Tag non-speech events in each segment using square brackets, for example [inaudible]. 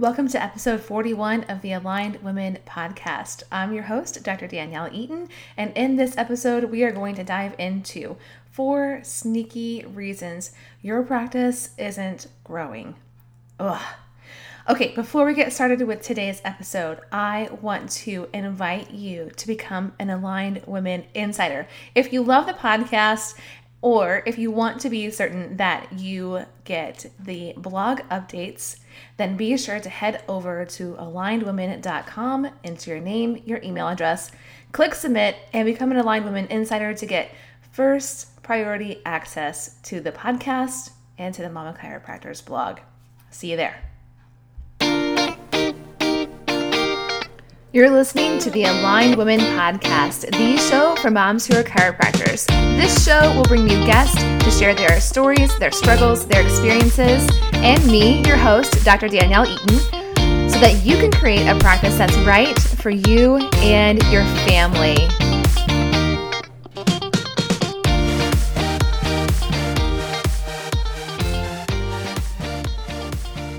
Welcome to episode 41 of the Aligned Women podcast. I'm your host, Dr. Danielle Eaton, and in this episode, we are going to dive into four sneaky reasons your practice isn't growing. Ugh. Okay, before we get started with today's episode, I want to invite you to become an Aligned Women Insider. If you love the podcast or if you want to be certain that you get the blog updates, then be sure to head over to alignedwomen.com, enter your name, your email address, click submit, and become an Aligned Women Insider to get first priority access to the podcast and to the Mama Chiropractors blog. See you there. You're listening to the Aligned Women Podcast, the show for moms who are chiropractors. This show will bring you guests to share their stories, their struggles, their experiences, and me, your host, Dr. Danielle Eaton, so that you can create a practice that's right for you and your family.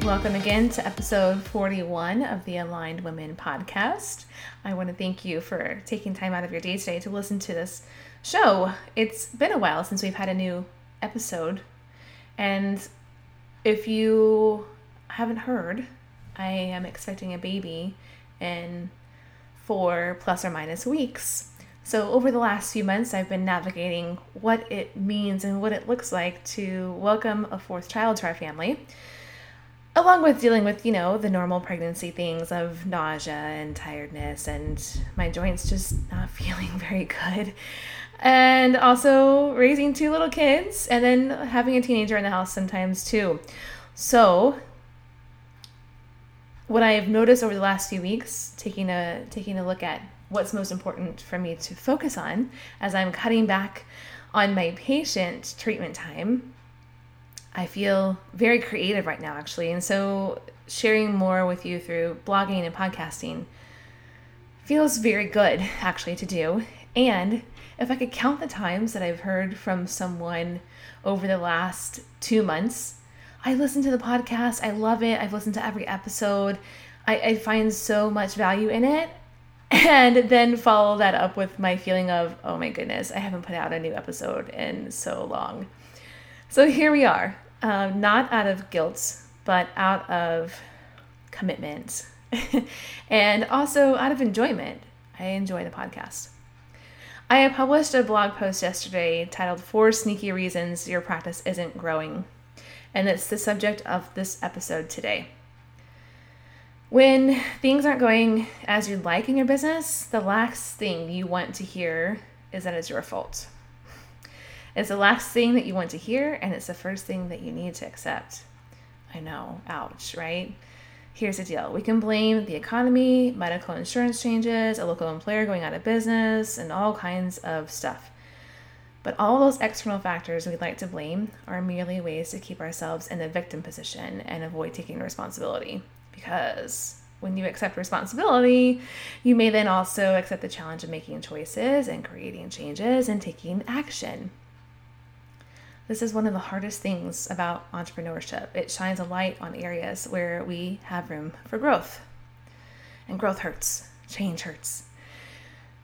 Welcome again to episode 41 of the Aligned Women podcast. I want to thank you for taking time out of your day today to listen to this show. It's been a while since we've had a new episode, and if you haven't heard, I am expecting a baby in four plus or minus weeks. So, over the last few months, I've been navigating what it means and what it looks like to welcome a fourth child to our family along with dealing with you know the normal pregnancy things of nausea and tiredness and my joints just not [laughs] feeling very good. And also raising two little kids and then having a teenager in the house sometimes too. So what i have noticed over the last few weeks taking a taking a look at what's most important for me to focus on as i'm cutting back on my patient treatment time I feel very creative right now, actually. And so sharing more with you through blogging and podcasting feels very good, actually, to do. And if I could count the times that I've heard from someone over the last two months, I listen to the podcast. I love it. I've listened to every episode. I, I find so much value in it. And then follow that up with my feeling of, oh my goodness, I haven't put out a new episode in so long. So here we are um, not out of guilt, but out of commitment [laughs] and also out of enjoyment. I enjoy the podcast. I published a blog post yesterday titled Four Sneaky Reasons Your Practice Isn't Growing, and it's the subject of this episode today. When things aren't going as you'd like in your business, the last thing you want to hear is that it's your fault. It's the last thing that you want to hear, and it's the first thing that you need to accept. I know, ouch, right? Here's the deal we can blame the economy, medical insurance changes, a local employer going out of business, and all kinds of stuff. But all those external factors we'd like to blame are merely ways to keep ourselves in the victim position and avoid taking responsibility. Because when you accept responsibility, you may then also accept the challenge of making choices and creating changes and taking action. This is one of the hardest things about entrepreneurship. It shines a light on areas where we have room for growth. And growth hurts, change hurts.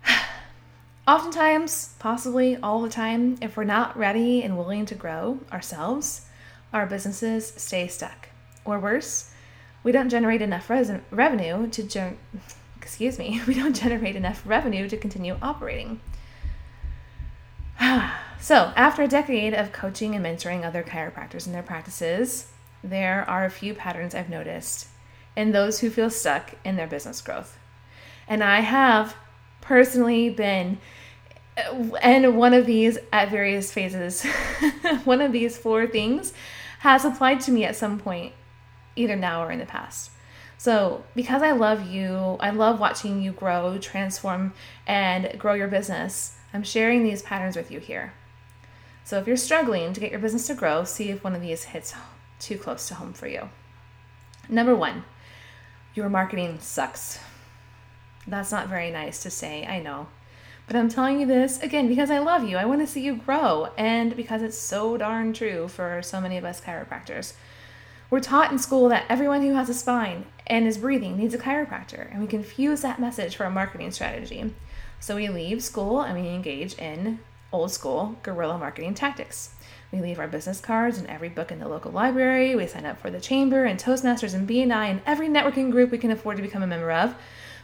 [sighs] Oftentimes, possibly all the time, if we're not ready and willing to grow ourselves, our businesses stay stuck. Or worse, we don't generate enough res- revenue to gen- [laughs] excuse me, [laughs] we don't generate enough revenue to continue operating. [sighs] Ah, So, after a decade of coaching and mentoring other chiropractors in their practices, there are a few patterns I've noticed in those who feel stuck in their business growth. And I have personally been uh, and one of these at various phases. [laughs] one of these four things has applied to me at some point, either now or in the past. So, because I love you, I love watching you grow, transform, and grow your business, I'm sharing these patterns with you here. So if you're struggling to get your business to grow, see if one of these hits too close to home for you. Number one, your marketing sucks. That's not very nice to say, I know. But I'm telling you this again because I love you. I want to see you grow, and because it's so darn true for so many of us chiropractors. We're taught in school that everyone who has a spine and is breathing needs a chiropractor, and we confuse that message for a marketing strategy. So we leave school and we engage in old school guerrilla marketing tactics. We leave our business cards in every book in the local library. We sign up for the chamber and Toastmasters and BNI and every networking group we can afford to become a member of.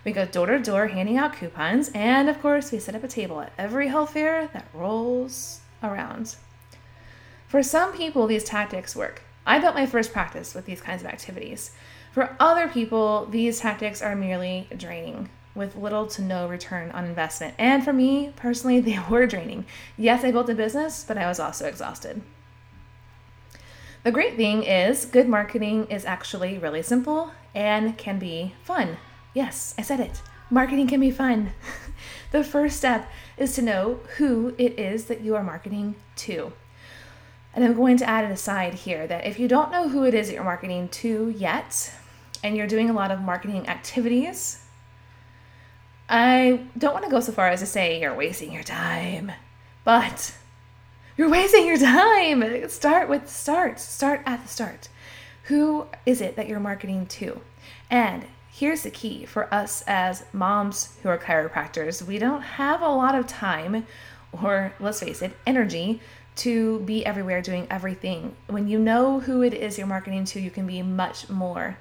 We go door to door handing out coupons, and of course, we set up a table at every health fair that rolls around. For some people, these tactics work. I built my first practice with these kinds of activities. For other people, these tactics are merely draining with little to no return on investment. And for me personally, [laughs] they were draining. Yes, I built a business, but I was also exhausted. The great thing is, good marketing is actually really simple and can be fun. Yes, I said it. Marketing can be fun. [laughs] the first step is to know who it is that you are marketing to. And I'm going to add an aside here that if you don't know who it is that you're marketing to yet, and you're doing a lot of marketing activities, I don't want to go so far as to say you're wasting your time, but you're wasting your time. Start with start. Start at the start. Who is it that you're marketing to? And here's the key for us as moms who are chiropractors we don't have a lot of time, or let's face it, energy to be everywhere doing everything. When you know who it is you're marketing to, you can be much more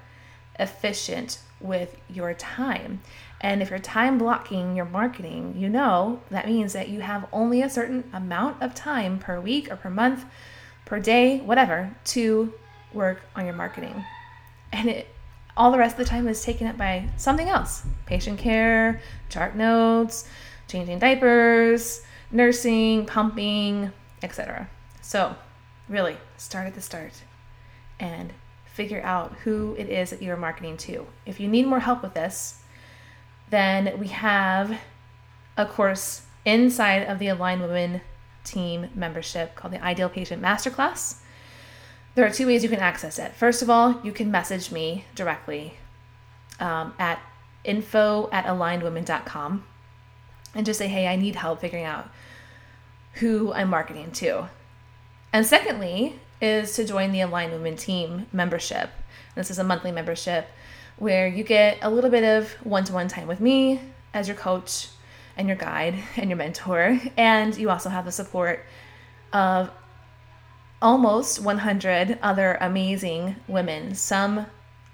efficient with your time. And if you're time blocking your marketing, you know that means that you have only a certain amount of time per week or per month, per day, whatever, to work on your marketing. And it all the rest of the time is taken up by something else patient care, chart notes, changing diapers, nursing, pumping, etc. So, really, start at the start and figure out who it is that you're marketing to. If you need more help with this, then we have a course inside of the Aligned Women team membership called the Ideal Patient Masterclass. There are two ways you can access it. First of all, you can message me directly um, at info at alignedwomen.com and just say, hey, I need help figuring out who I'm marketing to. And secondly, is to join the Aligned Women Team membership. This is a monthly membership where you get a little bit of one to one time with me as your coach and your guide [laughs] and your mentor. And you also have the support of almost 100 other amazing women. Some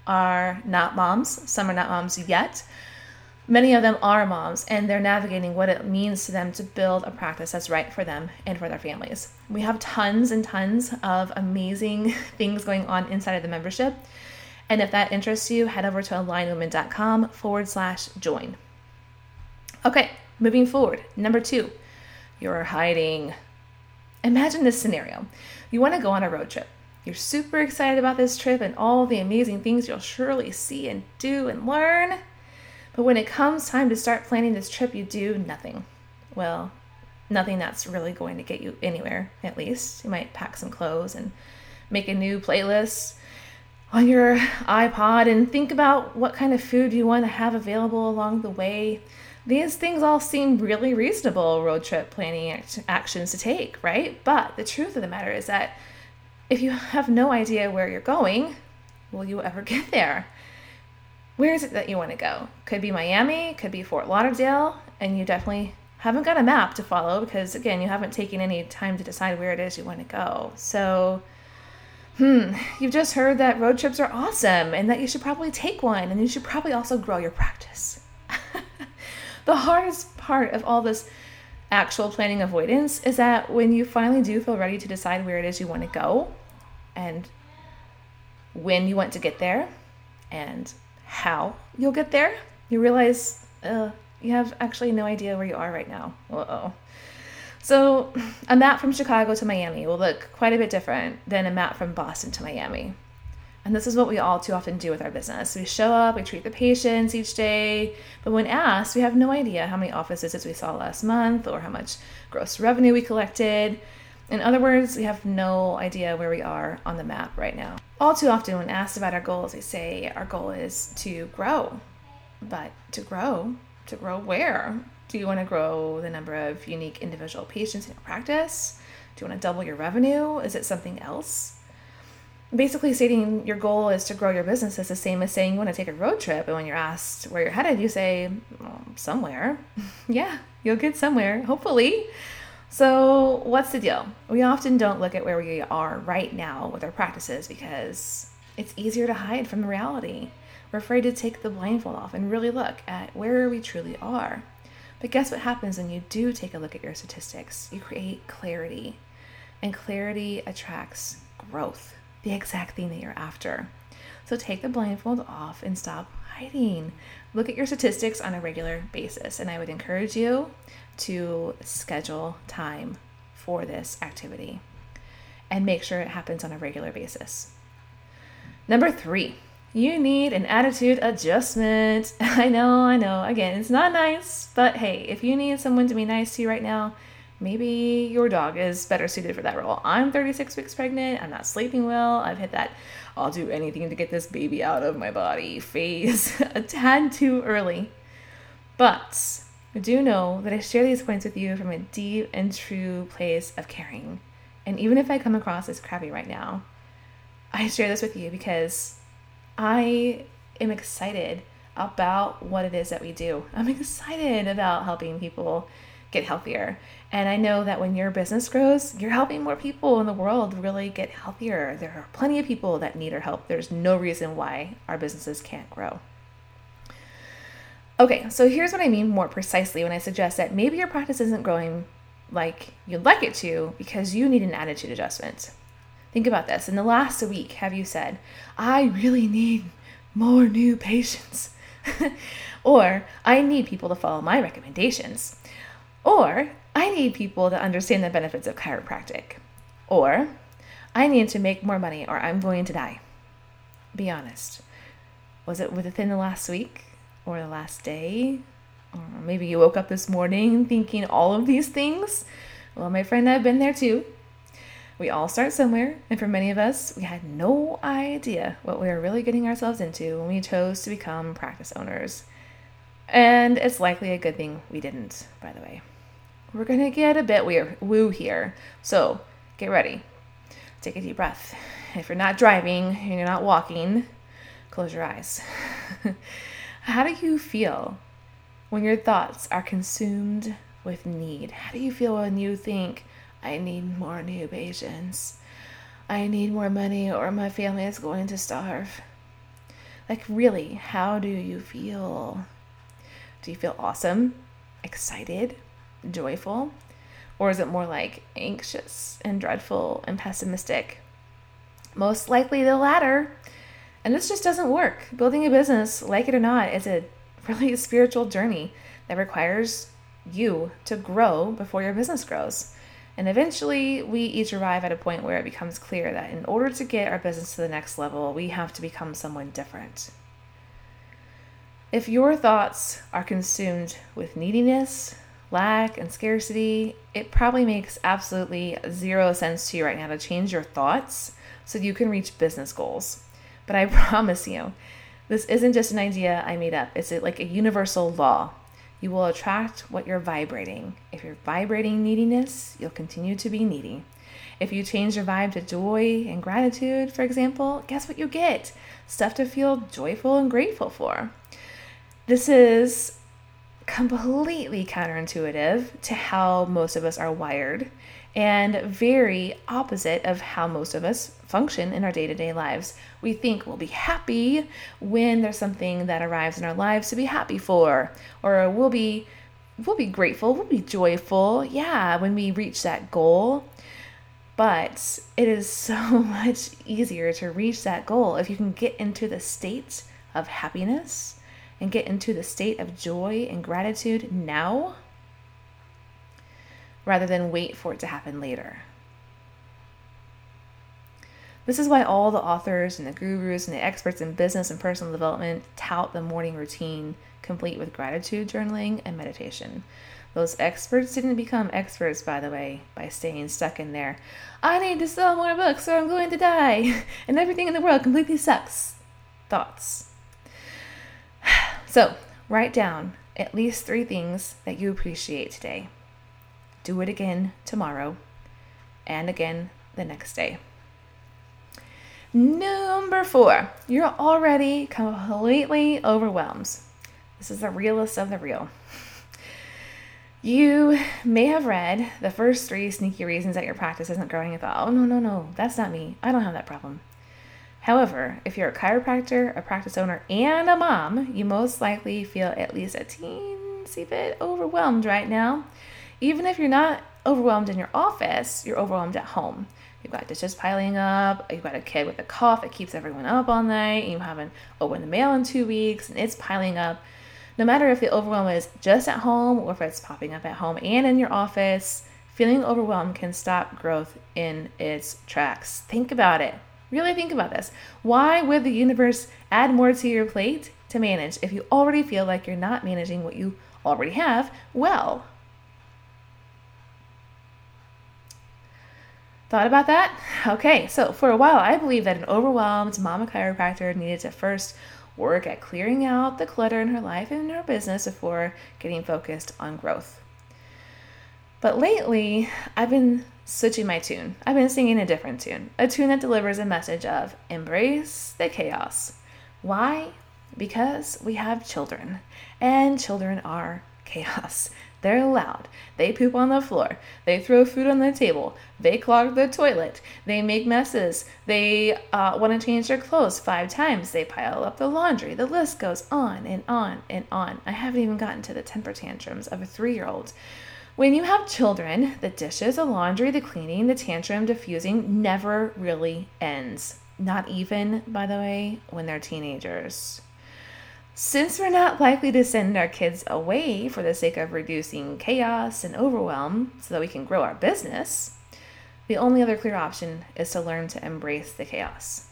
are not moms, some are not moms yet, Many of them are moms and they're navigating what it means to them to build a practice that's right for them and for their families. We have tons and tons of amazing [laughs] things going on inside of the membership. And if that interests you, head over to alignedwomen.com forward slash join. Okay, moving forward. Number two, you're hiding. Imagine this scenario you want to go on a road trip. You're super excited about this trip and all the amazing things you'll surely see and do and learn. But when it comes time to start planning this trip, you do nothing. Well, nothing that's really going to get you anywhere, at least. You might pack some clothes and make a new playlist on your iPod and think about what kind of food you want to have available along the way. These things all seem really reasonable road trip planning act- actions to take, right? But the truth of the matter is that if you have no idea where you're going, will you ever [laughs] get there? where is it that you want to go? Could be Miami, could be Fort Lauderdale, and you definitely haven't got a map to follow because, again, you haven't taken any time to decide where it is you want to go. So, hmm, you've just heard that road trips are awesome and that you should probably take one and you should probably also grow your practice. [laughs] the hardest part of all this actual planning avoidance is that when you finally do feel ready to decide where it is you want to go and when you want to get there and how you'll get there, you realize uh, you have actually no idea where you are right now. Uh oh. So, a map from Chicago to Miami will look quite a bit different than a map from Boston to Miami. And this is what we all too often do with our business. We show up, we treat the patients each day, but when asked, we have no idea how many office visits we saw last month or how much gross revenue we collected. In other words, we have no idea where we are on the map right now. All too often, when asked about our goals, we say our goal is to grow. But to grow, to grow where? Do you want to grow the number of unique individual patients in your practice? Do you want to double your revenue? Is it something else? basically stating your goal is to grow your business is the same as saying you want to take a road trip. And when you're asked where you're headed, you say, well, somewhere. [laughs] yeah, you'll get somewhere, hopefully. So, what's the deal? We often don't look at where we are right now with our practices because it's easier to hide from reality. We're afraid to take the blindfold off and really look at where we truly are. But guess what happens when you do take a look at your statistics? You create clarity, and clarity attracts growth the exact thing that you're after. So take the blindfold off and stop hiding. Look at your statistics on a regular basis, and I would encourage you to schedule time for this activity and make sure it happens on a regular basis. Number three, you need an attitude adjustment. [laughs] I know, I know. Again, it's not nice, but hey, if you need someone to be nice to you right now, maybe your dog is better suited for that role. I'm 36 weeks pregnant. I'm not sleeping well. I've hit that I'll do anything to get this baby out of my body [laughs] phase a tad too early. But I do know that I share these points with you from a deep and true place of caring. And even if I come across as crappy right now, I share this with you because I am excited about what it is that we do. I'm excited about helping people get healthier. And I know that when your business grows, you're helping more people in the world really get healthier. There are plenty of people that need our help. There's no reason why our businesses can't grow. Okay, so here's what I mean more precisely when I suggest that maybe your practice isn't growing like you'd like it to because you need an attitude adjustment. Think about this. In the last week, have you said, I really need more new patients? [laughs] or I need people to follow my recommendations? Or I need people to understand the benefits of chiropractic. Or I need to make more money or I'm going to die. Be honest. Was it within the last week or the last day? Or maybe you woke up this morning thinking all of these things? Well, my friend, I've been there too. We all start somewhere, and for many of us, we had no idea what we were really getting ourselves into when we chose to become practice owners. And it's likely a good thing we didn't, by the way. We're to get a bit weird woo here. So get ready. Take a deep breath. If you're not driving and you're not walking, close your eyes. [laughs] How do you feel when your thoughts are consumed with need? How do you feel when you think, I need more new patients? I need more money or my family is going to starve? Like, really, how do you feel? Do you feel awesome? Excited? joyful? Or is it more like anxious and dreadful and pessimistic? Most likely the latter. And this just doesn't work. Building a business, like it or not, is a [laughs] really spiritual journey that requires you to grow before your business grows. And eventually, we each arrive at a point where it becomes clear that in order to get our business to the next level, we have to become someone different. If your thoughts are consumed with neediness, lack and scarcity, it probably makes absolutely zero sense to you right now to change your thoughts so you can reach business goals. But I [laughs] promise you, this isn't just an idea I made up. It's like a universal law. You will attract what you're vibrating. If you're vibrating neediness, you'll continue to be needy. If you change your vibe to joy and gratitude, for example, guess what you get? Stuff to feel joyful and grateful for. This is completely counterintuitive to how most of us are wired and very opposite of how most of us function in our day to day lives. We think we'll be happy when there's something that arrives in our lives to be happy for, or we'll be we'll be grateful, we'll be joyful, yeah, when we reach that goal. But it is so [laughs] much easier to reach that goal if you can get into the state of happiness and get into the state of joy and gratitude now rather than wait for it to happen later. This is why all the authors and the gurus and the experts in business and personal development tout the morning routine complete with gratitude journaling and meditation. Those experts didn't become experts, by the way, by staying stuck in there. I need to sell more books or I'm going to die, [laughs] and everything in the world completely sucks. Thoughts. [sighs] So, write down at least three things that you appreciate today. Do it again tomorrow and again the next day. Number four, you're already completely overwhelmed. This is the realest of the real. You may have read the first three sneaky reasons that your practice isn't growing and thought, oh, no, no, no, that's not me. I don't have that problem. However, if you're a chiropractor, a practice owner, and a mom, you most likely feel at least a teensy bit overwhelmed right now. Even if you're not overwhelmed in your office, you're overwhelmed at home. You've got dishes piling up, you've got a kid with a cough that keeps everyone up all night, you haven't opened the mail in two weeks, and it's piling up no matter if the overwhelm is just at home or if it's popping up at home and in your office, feeling overwhelmed can stop growth in its tracks. Think about it. Really think about this. Why would the universe add more to your plate to manage if you already feel like you're not managing what you already have well? Thought about that? Okay, so for a while, I believed that an overwhelmed mama chiropractor needed to first work at clearing out the clutter in her life and in her business before getting focused on growth. But lately, I've been switching my tune. I've been singing a different tune, a tune that delivers a message of embrace the chaos. Why? Because we have children, and children are [laughs] chaos. They're loud. They poop on the floor. They throw food on the table. They clog the toilet. They make messes. They uh, want to change their clothes five times. They pile up the laundry. The list goes on and on and on. I haven't even gotten to the temper tantrums of a three year old. When you have children, the dishes, the laundry, the cleaning, the tantrum diffusing never really ends. Not even, by the way, when they're teenagers. Since we're not likely to send our kids away for the sake of reducing chaos and overwhelm so that we can grow our business, the only other clear option is to learn to embrace the chaos.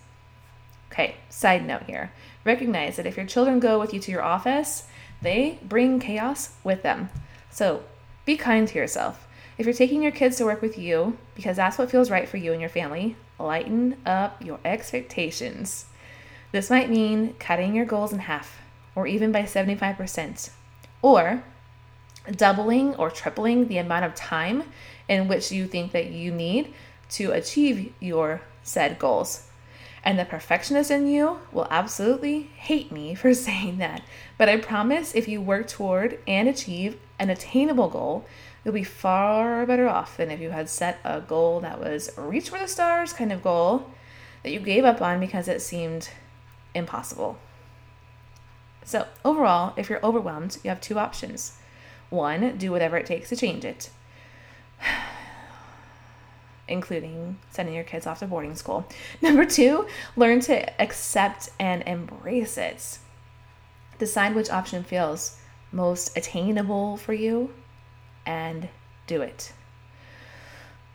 Okay, side note here. Recognize that if your children go with you to your office, they bring chaos with them. So be kind to yourself. If you're taking your kids to work with you because that's what feels right for you and your family, lighten up your expectations. This might mean cutting your goals in half or even by 75%, or doubling or tripling the amount of time in which you think that you need to achieve your said goals. And the perfectionist in you will absolutely hate me for [laughs] saying that. But I promise if you work toward and achieve an attainable goal, you'll be far better off than if you had set a goal that was reach for the stars kind of goal that you gave up on because it seemed impossible. So, overall, if you're overwhelmed, you have two options. One, do whatever it takes to change it, [sighs] including sending your kids off to boarding school. [laughs] Number two, learn to accept and embrace it. Decide which option feels most attainable for you and do it.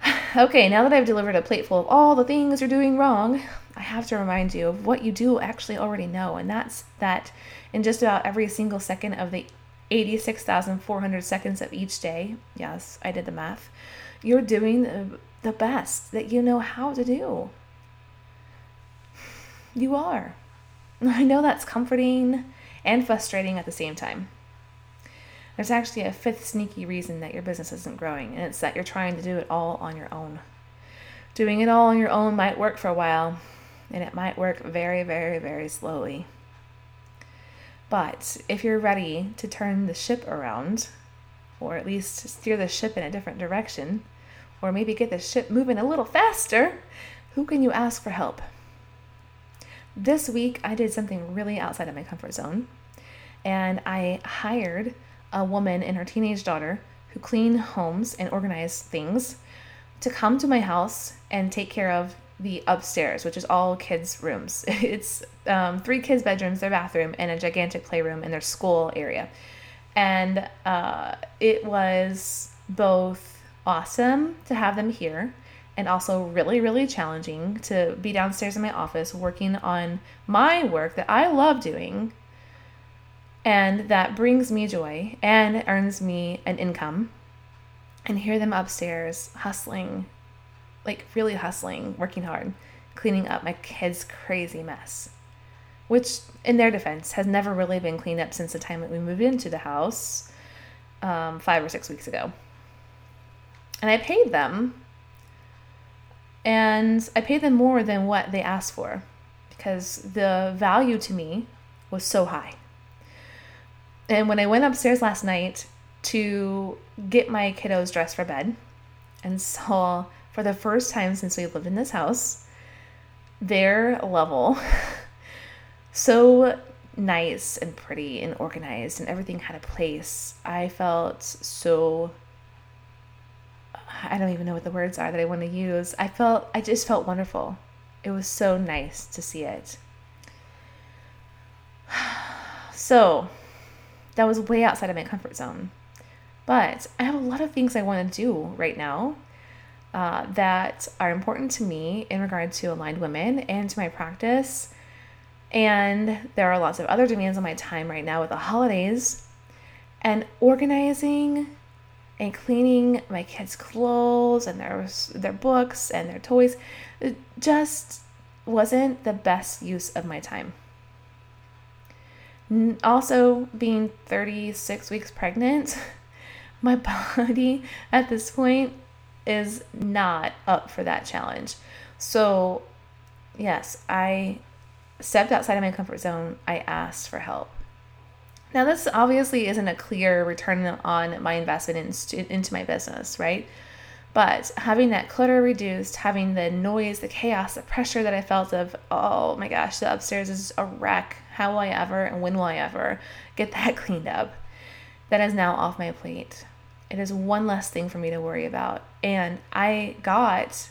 [sighs] Okay, now that I've delivered a plateful of all the things you're doing wrong, I have to remind you of what you do actually already know, and that's that in just about every single second of the 86,400 seconds of each day, yes, I did the math, you're doing the, best that you know how to do. You are. [laughs] I know that's comforting and frustrating at the same time. There's actually a fifth sneaky reason that your business isn't growing, and it's that you're trying to do it all on your own. Doing it all on your own might work for a while, and it might work very, very, very slowly. But if you're ready to turn the ship around, or at least steer the ship in a different direction, or maybe get the ship moving a little faster, who can you ask for help? This week, I did something really outside of my comfort zone, and I hired a woman and her teenage daughter who clean homes and organize things to come to my house and take care of the upstairs, which is all kids' rooms. [laughs] It's um, three kids' bedrooms, their bathroom, and a gigantic playroom in their school area. And uh, it was both awesome to have them here and also really, really challenging to be downstairs in my office working on my work that I love doing and that brings me joy and earns me an income. And hear them upstairs hustling like really hustling, working hard, cleaning up my kids' crazy mess. Which, in their defense, has never really been cleaned up since the time that we moved into the house um, five or six weeks ago. And I paid them And I paid them more than what they asked for because the value to me was so high. And when I went upstairs last night to get my kiddos dressed for bed and saw for the first time since we lived in this house their level [laughs] so nice and pretty and organized and everything had a place. I felt so I don't even know what the words are that I want to use. I felt I just felt wonderful. It was so nice to see it. [sighs] So, that was way outside of my comfort zone. But I have a lot of things I want to do right now uh, that are important to me in regard to aligned women and to my practice. And there are lots of other demands on my time right now with the holidays and organizing and cleaning my kids' clothes and their their books and their toys just wasn't the best use of my time. Also, being 36 weeks pregnant, [laughs] my body at this point is not up for that challenge. So, yes, I stepped outside of my comfort zone. I asked for help. Now, this obviously isn't a clear return on my investment in, into my business, right? But having that clutter reduced, having the noise, the chaos, the pressure that I felt of, oh my gosh, the upstairs is a wreck. How will I ever and when will I ever get that [laughs] cleaned up? That is now off my plate. It is one less thing for me to worry about. And I got,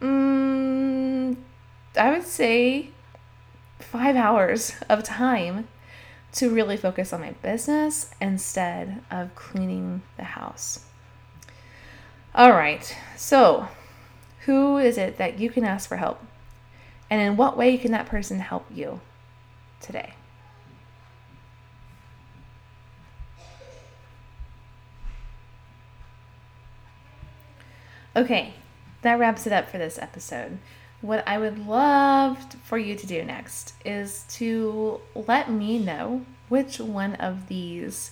mm, I would say, five hours of time to really focus on my business instead of cleaning the house. All right, so who is it that you can ask for help? And in what way can that person help you today? Okay, that wraps it up for this episode. What I would love for you to do next is to let me know which one of these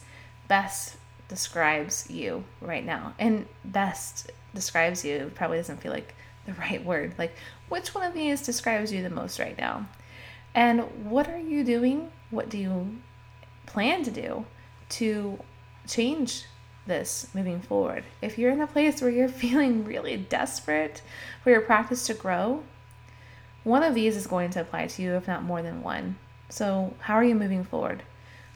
best describes you right now. And best describes you probably doesn't feel like the [laughs] right word. Like, which one of these describes you the most right now? And what are you doing? What do you plan to do to change this moving forward? If you're in a place where you're [laughs] feeling really desperate for your practice to grow, one of these is going to apply to you, if not more than one. So, how are you moving forward?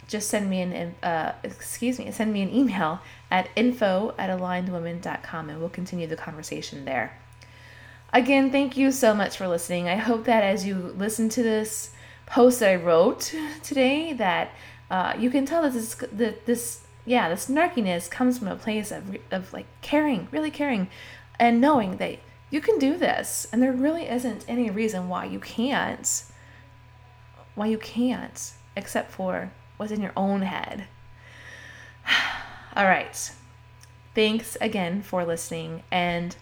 Just send me an uh, excuse me, send me an email at info at alignedwomen.com and we'll continue the conversation there. Again, thank you so much for listening. I hope that as you listen to this post that I wrote [laughs] today, that uh, you can tell that this that this yeah this snarkiness comes from a place of of like caring, really caring, and knowing that you can do this and there really isn't any reason why you can't why you can't except for what's in your own head. [sighs] All right. Thanks again for listening and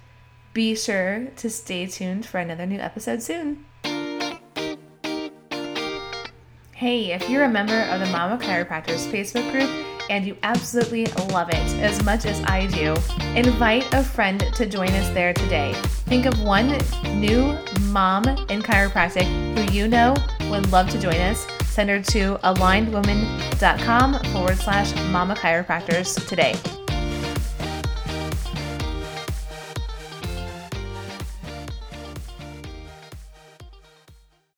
be sure to stay tuned for another new episode soon. Hey if you're a member of the mama chiropractors facebook group and you absolutely love it as much as I do, invite a friend to join us there today. Think of one new mom in chiropractic who you know would love to join us. Send her to alignedwoman.com forward slash mama chiropractors today.